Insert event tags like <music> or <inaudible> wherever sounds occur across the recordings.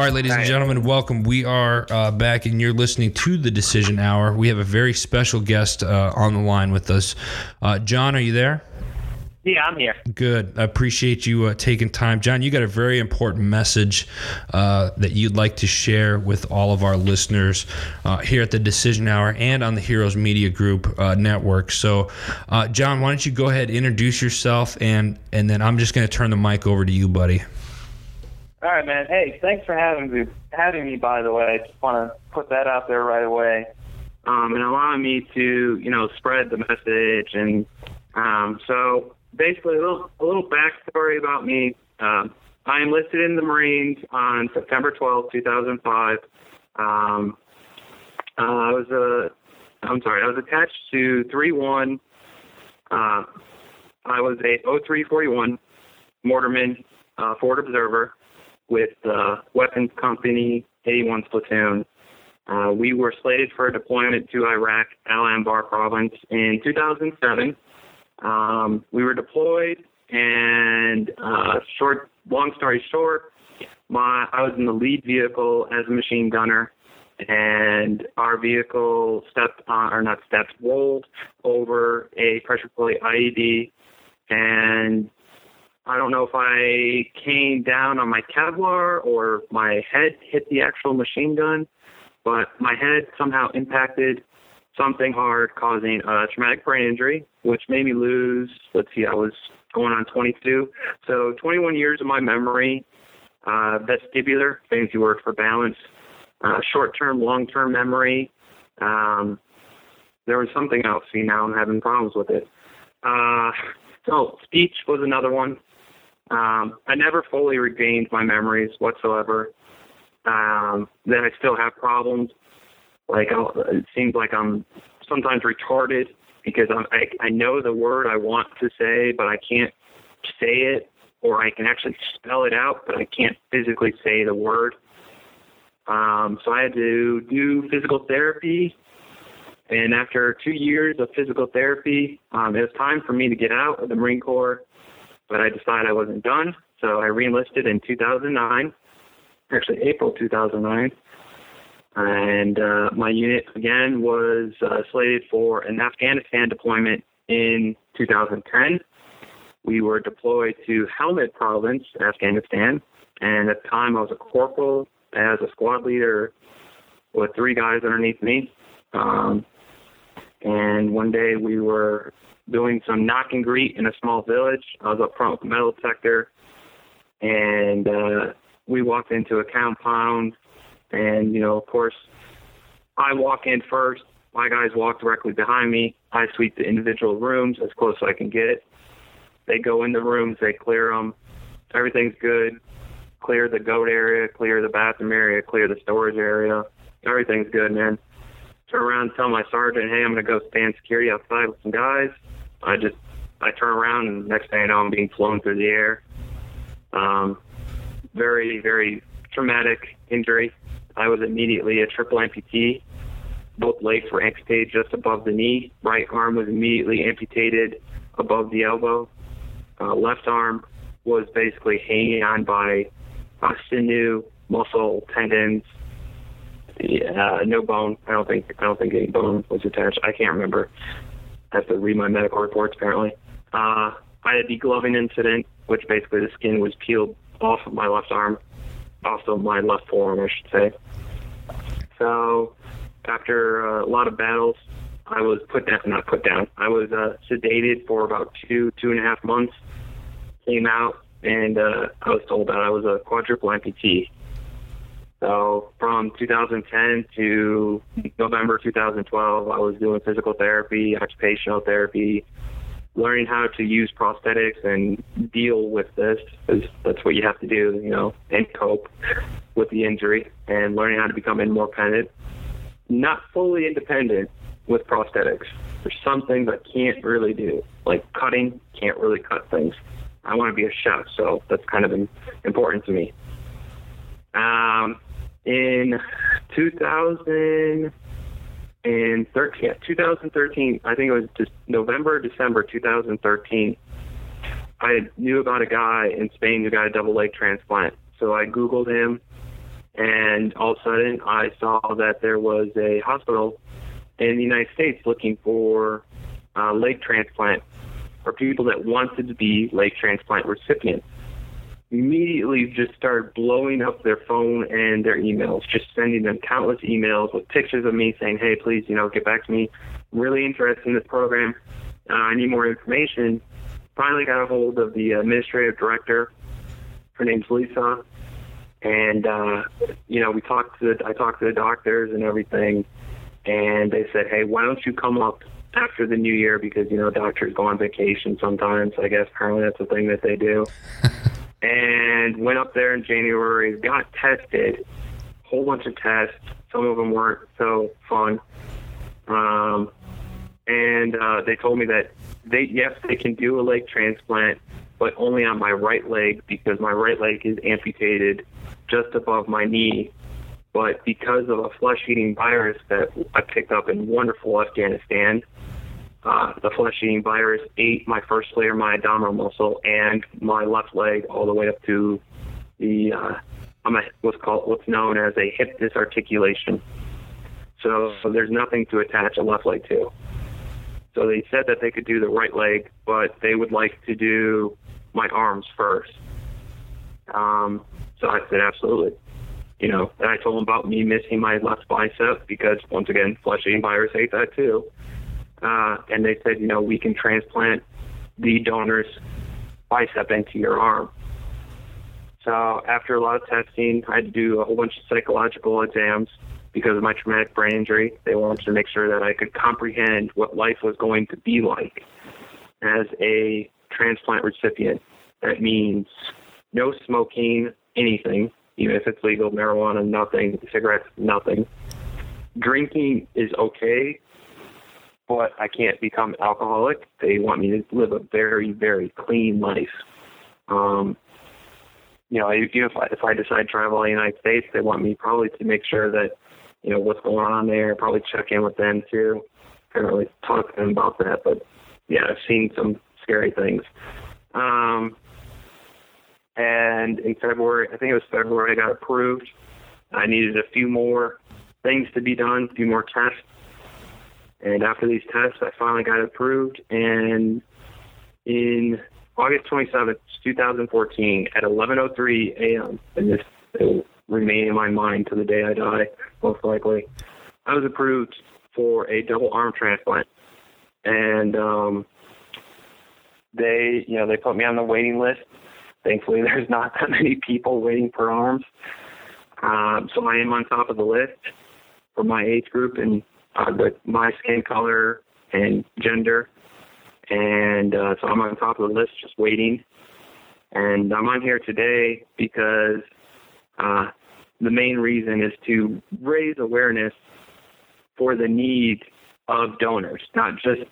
All right, ladies and gentlemen, welcome. We are uh, back, and you're listening to the Decision Hour. We have a very special guest uh, on the line with us. Uh, John, are you there? Yeah, I'm here. Good. I appreciate you uh, taking time. John, you got a very important message uh, that you'd like to share with all of our listeners uh, here at the Decision Hour and on the Heroes Media Group uh, network. So, uh, John, why don't you go ahead, introduce yourself, and, and then I'm just going to turn the mic over to you, buddy. All right, man. Hey, thanks for having me. Having me, by the way. I Just want to put that out there right away, um, and allowing me to, you know, spread the message. And um, so, basically, a little a little backstory about me. Um, I enlisted in the Marines on September 12, 2005. Um, uh, I was a, I'm sorry, I was attached to 3-1. Uh, I was a 0341 mortarman, uh, forward observer with uh, Weapons Company 81 Platoon. Uh, we were slated for a deployment to Iraq, Al Anbar province in 2007. Um, we were deployed, and uh, short, long story short, my I was in the lead vehicle as a machine gunner, and our vehicle stepped on, or not stepped, rolled over a pressure plate IED, and I don't know if I came down on my Kevlar or my head hit the actual machine gun, but my head somehow impacted something hard, causing a traumatic brain injury, which made me lose. Let's see, I was going on 22, so 21 years of my memory. Uh, vestibular, fancy word for balance. Uh, short-term, long-term memory. Um, there was something else. See, now I'm having problems with it. Uh, so speech was another one. Um, I never fully regained my memories whatsoever. Um, then I still have problems. Like I'll, it seems like I'm sometimes retarded because I'm, I I know the word I want to say, but I can't say it, or I can actually spell it out, but I can't physically say the word. Um, so I had to do physical therapy, and after two years of physical therapy, um, it was time for me to get out of the Marine Corps but I decided I wasn't done, so I reenlisted in 2009, actually April 2009. And uh, my unit again was uh, slated for an Afghanistan deployment in 2010. We were deployed to Helmand Province, Afghanistan, and at the time I was a corporal as a squad leader with three guys underneath me. Um, and one day we were doing some knock and greet in a small village. I was up front with the metal detector, and uh, we walked into a compound. And you know, of course, I walk in first. My guys walk directly behind me. I sweep the individual rooms as close as I can get. They go in the rooms, they clear them. Everything's good. Clear the goat area, clear the bathroom area, clear the storage area. Everything's good, man. Turn around and tell my sergeant, hey, I'm going to go stand security outside with some guys. I just I turn around and next thing I know I'm being flown through the air. Um, very very traumatic injury. I was immediately a triple amputee. Both legs were amputated just above the knee. Right arm was immediately amputated above the elbow. Uh, left arm was basically hanging on by uh, sinew, muscle, tendons. Yeah, no bone. I don't think I don't think any bone was attached. I can't remember. I have to read my medical reports apparently. Uh, I had a degloving incident, which basically the skin was peeled off of my left arm, also my left forearm, I should say. So after uh, a lot of battles, I was put down, not put down. I was uh, sedated for about two, two and a half months. Came out, and uh, I was told that I was a quadruple amputee. So from 2010 to November 2012, I was doing physical therapy, occupational therapy, learning how to use prosthetics and deal with this because that's what you have to do, you know, and cope with the injury and learning how to become independent. Not fully independent with prosthetics. There's some things I can't really do, like cutting, can't really cut things. I want to be a chef, so that's kind of important to me. Um, in 2013, yeah, 2013, I think it was just November, December 2013. I knew about a guy in Spain who got a double leg transplant. So I Googled him And all of a sudden, I saw that there was a hospital in the United States looking for uh, leg transplant for people that wanted to be leg transplant recipients. Immediately just started blowing up their phone and their emails, just sending them countless emails with pictures of me saying, hey, please, you know, get back to me. I'm really interested in this program. Uh, I need more information. Finally got a hold of the administrative director. Her name's Lisa. And, uh, you know, we talked to the, I talked to the doctors and everything. And they said, hey, why don't you come up after the new year because you know doctors go on vacation sometimes. I guess apparently that's a thing that they do. <laughs> and went up there in January, got tested, whole bunch of tests. Some of them weren't so fun. Um, and uh, they told me that they yes they can do a leg transplant, but only on my right leg because my right leg is amputated just above my knee. But because of a flesh-eating virus that I picked up in wonderful Afghanistan, uh, the flesh-eating virus ate my first layer, my abdominal muscle, and my left leg all the way up to the uh, I'm a, what's called what's known as a hip disarticulation. So, so there's nothing to attach a left leg to. So they said that they could do the right leg, but they would like to do my arms first. Um, so I said absolutely. You know, and I told them about me missing my left bicep because once again, flesh-eating virus ate that too uh, and they said, you know, we can transplant the donor's bicep into your arm. So after a lot of testing, I had to do a whole bunch of psychological exams because of my traumatic brain injury. They wanted to make sure that I could comprehend what life was going to be like as a transplant recipient. That means no smoking, anything, even if it's legal, marijuana, nothing, cigarettes, nothing. Drinking is okay, but I can't become alcoholic. They want me to live a very, very clean life. Um, you know, if I, if I decide to travel the United States, they want me probably to make sure that, you know, what's going on there, probably check in with them too. I can't really talk to them about that, but yeah, I've seen some scary things. Um, and in February, I think it was February, I got approved. I needed a few more things to be done, a few more tests and after these tests, I finally got approved. And in August 27th, 2014, at 11:03 a.m., and this will remain in my mind to the day I die, most likely, I was approved for a double arm transplant. And um, they, you know, they put me on the waiting list. Thankfully, <laughs> there's not that many people waiting for arms. Um, so I am on top of the list for my age group, and uh, with my skin color and gender. And uh, so I'm on top of the list, just waiting. And I'm on here today because uh, the main reason is to raise awareness for the need of donors, not just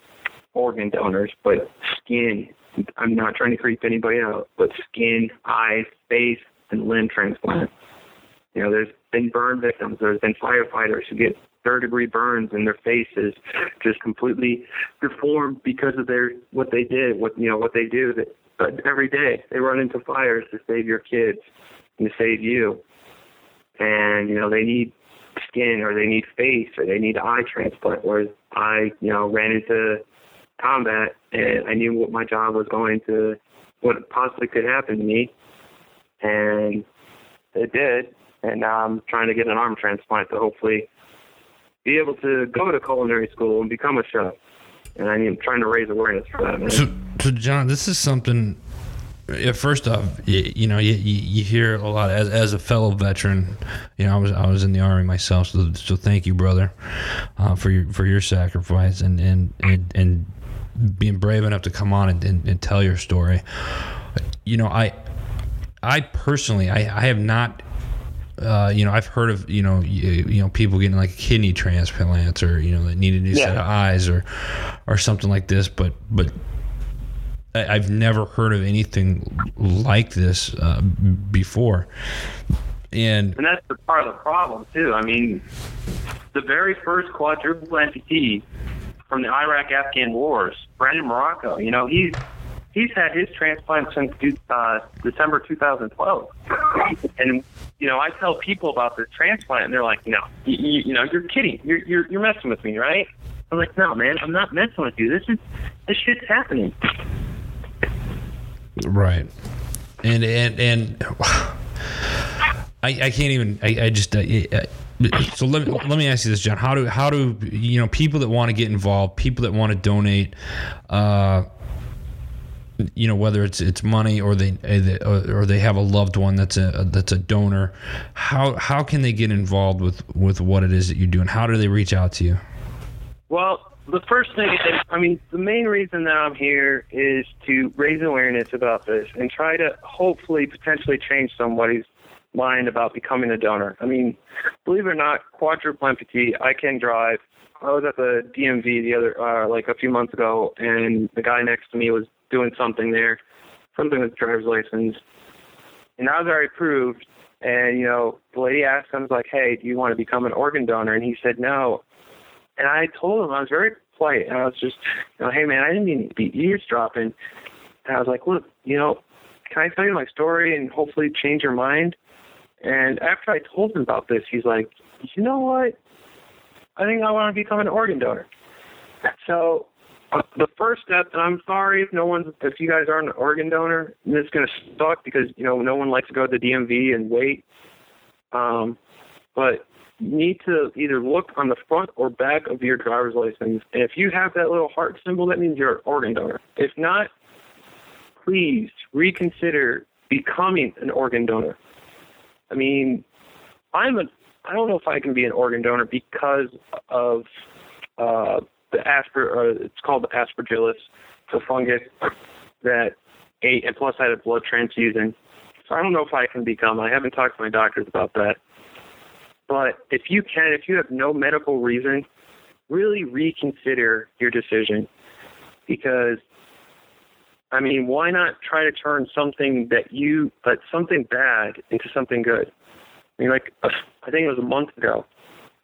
organ donors, but skin. I'm not trying to creep anybody out, but skin, eyes, face, and limb transplants. You know, there's been burn victims. There's been firefighters who get third degree burns in their faces, just completely deformed because of their what they did, what you know what they do. That but every day they run into fires to save your kids and to save you, and you know they need skin or they need face or they need eye transplant. Whereas I, you know, ran into combat and I knew what my job was going to, what possibly could happen to me, and it did. And now I'm trying to get an arm transplant to hopefully be able to go to culinary school and become a chef. And I'm trying to raise awareness for that. So, so John, this is something. First off, you, you know, you, you hear a lot as, as a fellow veteran. You know, I was I was in the army myself, so, so thank you, brother, uh, for your for your sacrifice and and and, and being brave enough to come on and, and, and tell your story. You know, I I personally I, I have not uh, you know, I've heard of you know, you, you, know, people getting like kidney transplants or you know, that need a new yeah. set of eyes or or something like this. But but I, have never heard of anything like this uh, before. And and that's the part of the problem too. I mean, the very first quadruple amputee from the Iraq-Afghan wars, Brendan Marrocco. You know, he's he's had his transplant since uh, December 2012, and you know, I tell people about this transplant, and they're like, no, you, you, you know, you're kidding. You're, you're you're messing with me, right? I'm like, no, man, I'm not messing with you. This is this shit's happening. Right. And and and I, I can't even I, I just uh, so let me let me ask you this, John. How do how do you know people that want to get involved, people that want to donate, uh, you know whether it's it's money or they eh, uh, or they have a loved one that's a uh, that's a donor, how how can they get involved with with what it is that you're doing? How do they reach out to you? Well, the first thing, I mean, the main reason that I'm here is to raise awareness about this and try to hopefully potentially change somebody's mind about becoming a donor. I mean, believe it or not, quadruple amputee, I can drive. I was at the DMV the other, uh, like a few months ago, and the guy next to me was doing something there, something with driver's license. And I was already approved. And, you know, the lady asked him, like, hey, do you want to become an organ donor? And he said no. And I told him, I was very polite. And I was just, you know, hey, man, I didn't mean to be eavesdropping. And I was like, look, you know, can I tell you my story and hopefully change your mind? And after I told him about this, he's like, you know what? I think I want to become an organ donor. So the first step, and I'm sorry if no one's, if you guys aren't an organ donor, this is going to suck because, you know, no one likes to go to the DMV and wait. Um, but you need to either look on the front or back of your driver's license. And if you have that little heart symbol, that means you're an organ donor. If not, please reconsider becoming an organ donor. I mean, I'm a I don't know if I can be an organ donor because of uh, the asper. Uh, it's called the aspergillus, the fungus that ate, and plus I had a blood transfusion. So I don't know if I can become. I haven't talked to my doctors about that. But if you can, if you have no medical reason, really reconsider your decision because I mean, why not try to turn something that you, but something bad into something good? I mean, like, I think it was a month ago,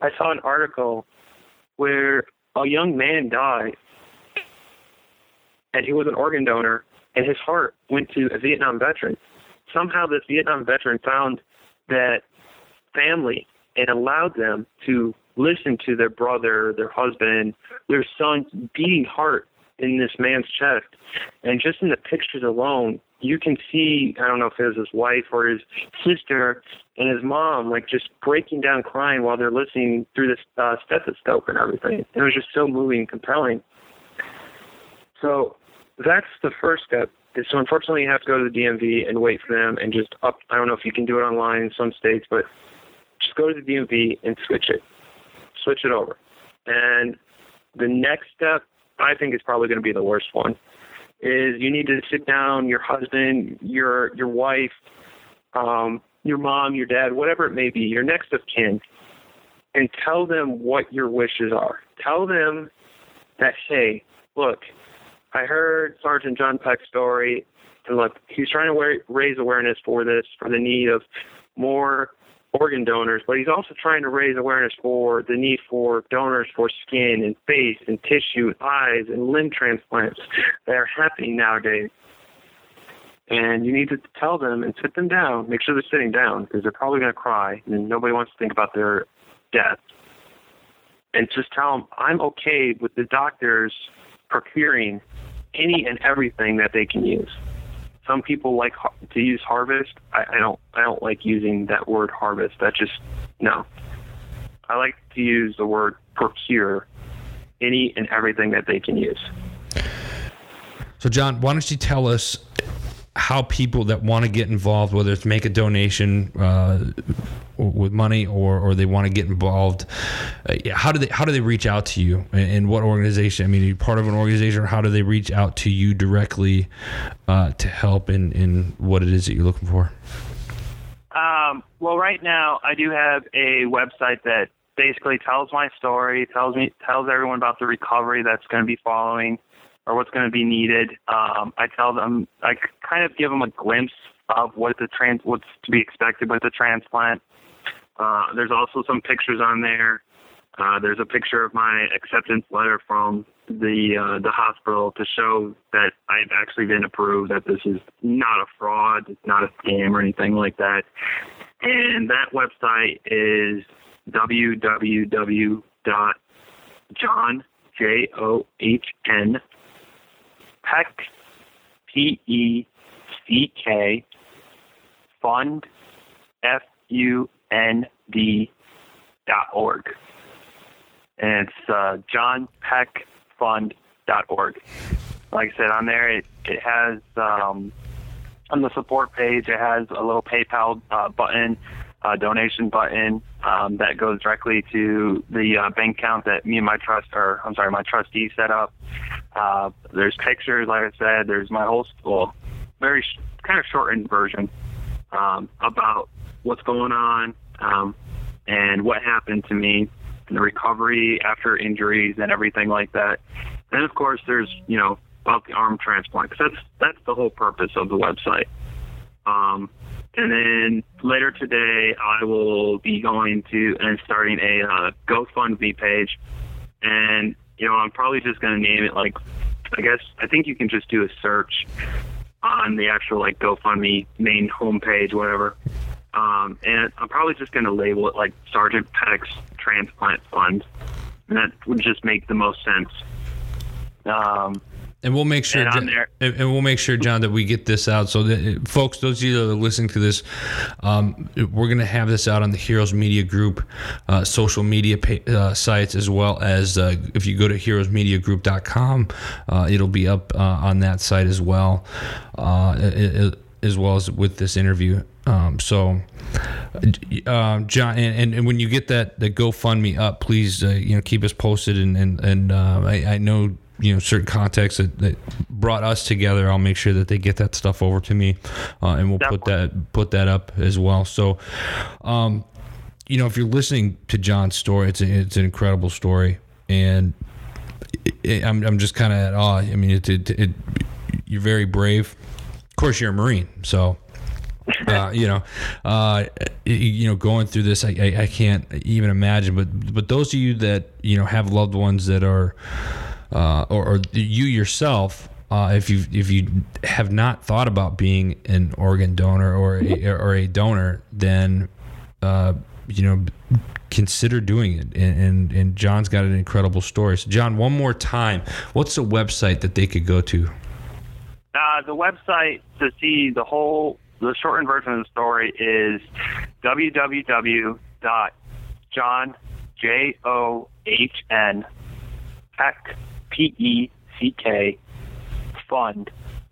I saw an article where a young man died and he was an organ donor and his heart went to a Vietnam veteran. Somehow this Vietnam veteran found that family and allowed them to listen to their brother, their husband, their son's beating heart in this man's chest. And just in the pictures alone, you can see, I don't know if it was his wife or his sister and his mom, like just breaking down crying while they're listening through this uh, stethoscope and everything. It was just so moving and compelling. So that's the first step. So unfortunately, you have to go to the DMV and wait for them and just up. I don't know if you can do it online in some states, but just go to the DMV and switch it. Switch it over. And the next step I think is probably going to be the worst one. Is you need to sit down, your husband, your your wife, um, your mom, your dad, whatever it may be, your next of kin, and tell them what your wishes are. Tell them that hey, look, I heard Sergeant John Peck's story, and look, he's trying to raise awareness for this, for the need of more organ donors, but he's also trying to raise awareness for the need for donors for skin and face and tissue, and eyes and limb transplants that are happening nowadays. And you need to tell them and sit them down, make sure they're sitting down because they're probably going to cry and nobody wants to think about their death. And just tell them, I'm okay with the doctors procuring any and everything that they can use some people like to use harvest. I, I don't. I don't like using that word harvest. That just no. I like to use the word procure any and everything that they can use. So, John, why don't you tell us how people that want to get involved, whether it's make a donation uh, with money or, or they want to get involved, uh, how do they how do they reach out to you and, what organization? I mean, are part of an organization, or how do they reach out to you directly uh, to help in, in what it is that you're looking for? Um, well, right now I do have a website that basically tells my story, tells me tells everyone about the recovery that's going to be following or what's going to be needed. Um, I tell them, I kind of give them a glimpse of what the trans, what's to be expected with the transplant. Uh, there's also some pictures on there. Uh, there's a picture of my acceptance letter from the uh, the hospital to show that I've actually been approved. That this is not a fraud, it's not a scam or anything like that. and that website is www.john j o h n peck p e c k fund f u n d dot org, and it's uh, org. Like I said, on there it it has um, on the support page it has a little PayPal uh, button, uh, donation button um, that goes directly to the uh, bank account that me and my trust or I'm sorry my trustee set up. Uh, there's pictures, like I said. There's my whole well, very sh- kind of shortened version um, about what's going on. Um, and what happened to me and the recovery after injuries and everything like that. And of course, there's you know about the arm transplant because that's that's the whole purpose of the website. Um, and then later today, I will be going to and starting a uh, GoFundMe page, and you know I'm probably just going to name it like I guess I think you can just do a search on the actual like GoFundMe main homepage, whatever. Um, and I'm probably just going to label it like Sergeant Peck's Transplant Fund. And that would just make the most sense. Um, and we'll make sure, And John- and we'll make sure, John, that we get this out. So, that, folks, those of you that are listening to this, um, we're going to have this out on the Heroes Media Group uh, social media pa- uh, sites, as well as uh, if you go to heroesmediagroup.com, uh, it'll be up uh, on that site as well, uh, as well as with this interview. Um, so, uh, John, and, and, and when you get that the GoFundMe up, please uh, you know keep us posted. And and, and uh, I, I know you know certain contacts that, that brought us together. I'll make sure that they get that stuff over to me, uh, and we'll put that put that up as well. So, um, you know, if you're listening to John's story, it's a, it's an incredible story, and it, I'm I'm just kind of at awe. I mean, it, it, it you're very brave. Of course, you're a Marine, so <laughs> uh, you know, uh, you know, going through this, I, I, I can't even imagine. But but those of you that you know have loved ones that are, uh, or, or you yourself, uh, if you if you have not thought about being an organ donor or a, or a donor, then uh, you know consider doing it. And, and and John's got an incredible story. So John, one more time, what's the website that they could go to? uh, the website to see the whole, the shortened version of the story is www.john, J O H N, Peck, P E C K, fund,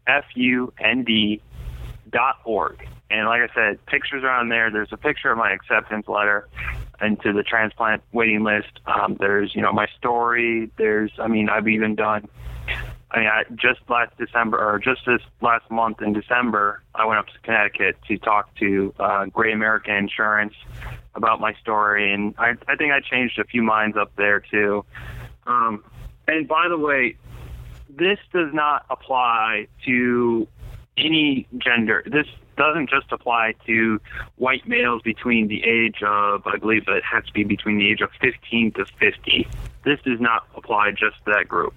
F U N D, dot org. And like I said, pictures are on there. There's a picture of my acceptance letter into the transplant waiting list. Um, there's, you know, my story. There's, I mean, I've even done I mean, I, just last December, or just this last month in December, I went up to Connecticut to talk to uh, Great American Insurance about my story, and I, I think I changed a few minds up there too. Um, and by the way, this does not apply to any gender. This doesn't just apply to white males between the age of, I believe it has to be between the age of 15 to 50. This does not apply just to that group.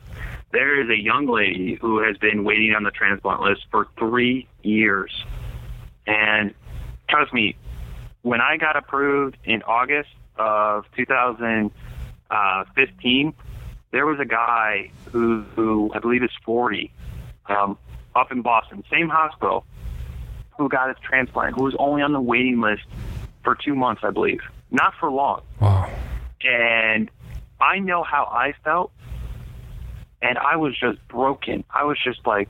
There is a young lady who has been waiting on the transplant list for three years. And trust me, when I got approved in August of 2015, uh, there was a guy who, who I believe is 40, um, up in Boston, same hospital, who got his transplant, who was only on the waiting list for two months, I believe, not for long. Wow. And I know how I felt, and I was just broken. I was just like,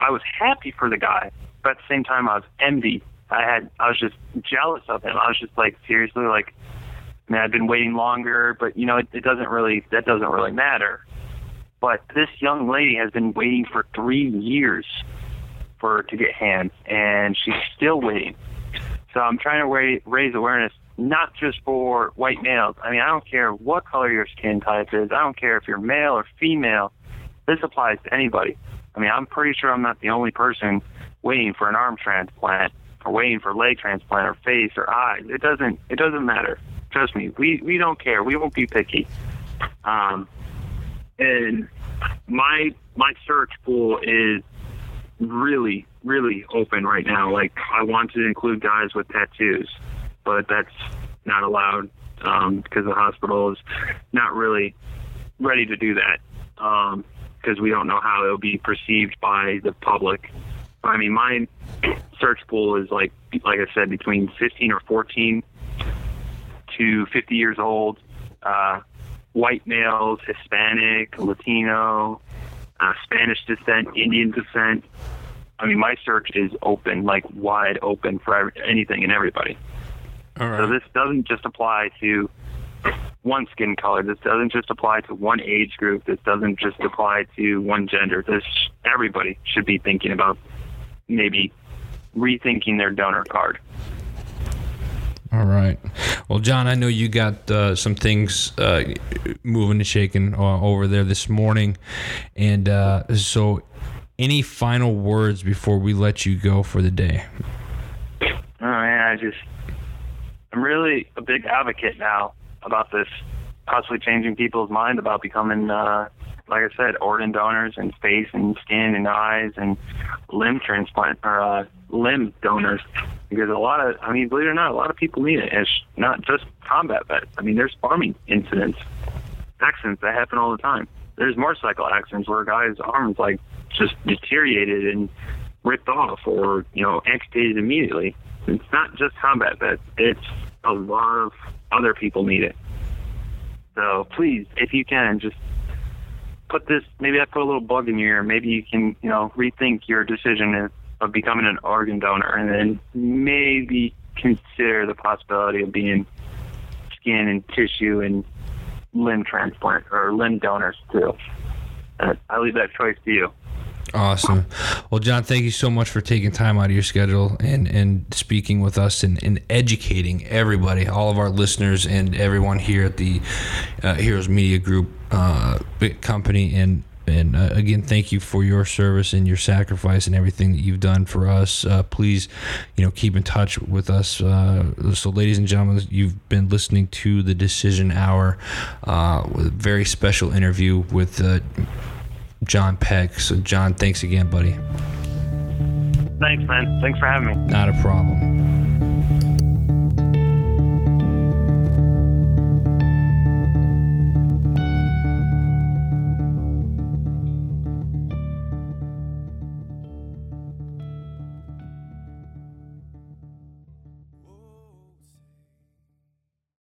I was happy for the guy, but at the same time, I was envy. I had, I was just jealous of him. I was just like, seriously, like, man, I've been waiting longer, but you know, it, it doesn't really, that doesn't really matter. But this young lady has been waiting for three years for to get hands, and she's still waiting. So I'm trying to ra- raise awareness, not just for white males. I mean, I don't care what color your skin type is. I don't care if you're male or female. This applies to anybody. I mean, I'm pretty sure I'm not the only person waiting for an arm transplant or waiting for leg transplant or face or eyes. It doesn't. It doesn't matter. Trust me. We we don't care. We won't be picky. Um, and my my search pool is really really open right now. Like I want to include guys with tattoos. but that's not allowed um, because the hospital is not really ready to do that because um, we don't know how it'll be perceived by the public. I mean, my search pool is like, like I said, between 15 or 14 to 50 years old, uh, white males, Hispanic, Latino, uh, Spanish descent, Indian descent. I mean, my search is open, like wide open for every, anything and everybody. All right. So this doesn't just apply to one skin color. This doesn't just apply to one age group. This doesn't just apply to one gender. This everybody should be thinking about maybe rethinking their donor card. All right. Well, John, I know you got uh, some things uh, moving and shaking uh, over there this morning, and uh, so any final words before we let you go for the day? Oh man, I just I'm really a big advocate now about this possibly changing people's mind about becoming, uh, like I said, organ donors and face and skin and eyes and limb transplant or uh, limb donors. Because a lot of, I mean, believe it or not, a lot of people need it. It's not just combat vets. I mean, there's farming incidents, accidents that happen all the time. There's motorcycle accidents where a guy's arms like just deteriorated and ripped off or, you know, amputated immediately. It's not just combat vets. It's a lot of other people need it. So please, if you can, just put this. Maybe I put a little bug in your ear. Maybe you can, you know, rethink your decision of, becoming an organ donor, and then maybe consider the possibility of being skin and tissue and limb transplant or limb donors too. Uh, I leave that choice to you. Awesome. Well, John, thank you so much for taking time out of your schedule and, and speaking with us and, and educating everybody, all of our listeners, and everyone here at the uh, Heroes Media Group uh, company. And and uh, again, thank you for your service and your sacrifice and everything that you've done for us. Uh, please, you know, keep in touch with us. Uh, so, ladies and gentlemen, you've been listening to the Decision Hour uh, with a very special interview with uh, John Peck. So, John, thanks again, buddy. Thanks, man. Thanks for having me. Not a problem.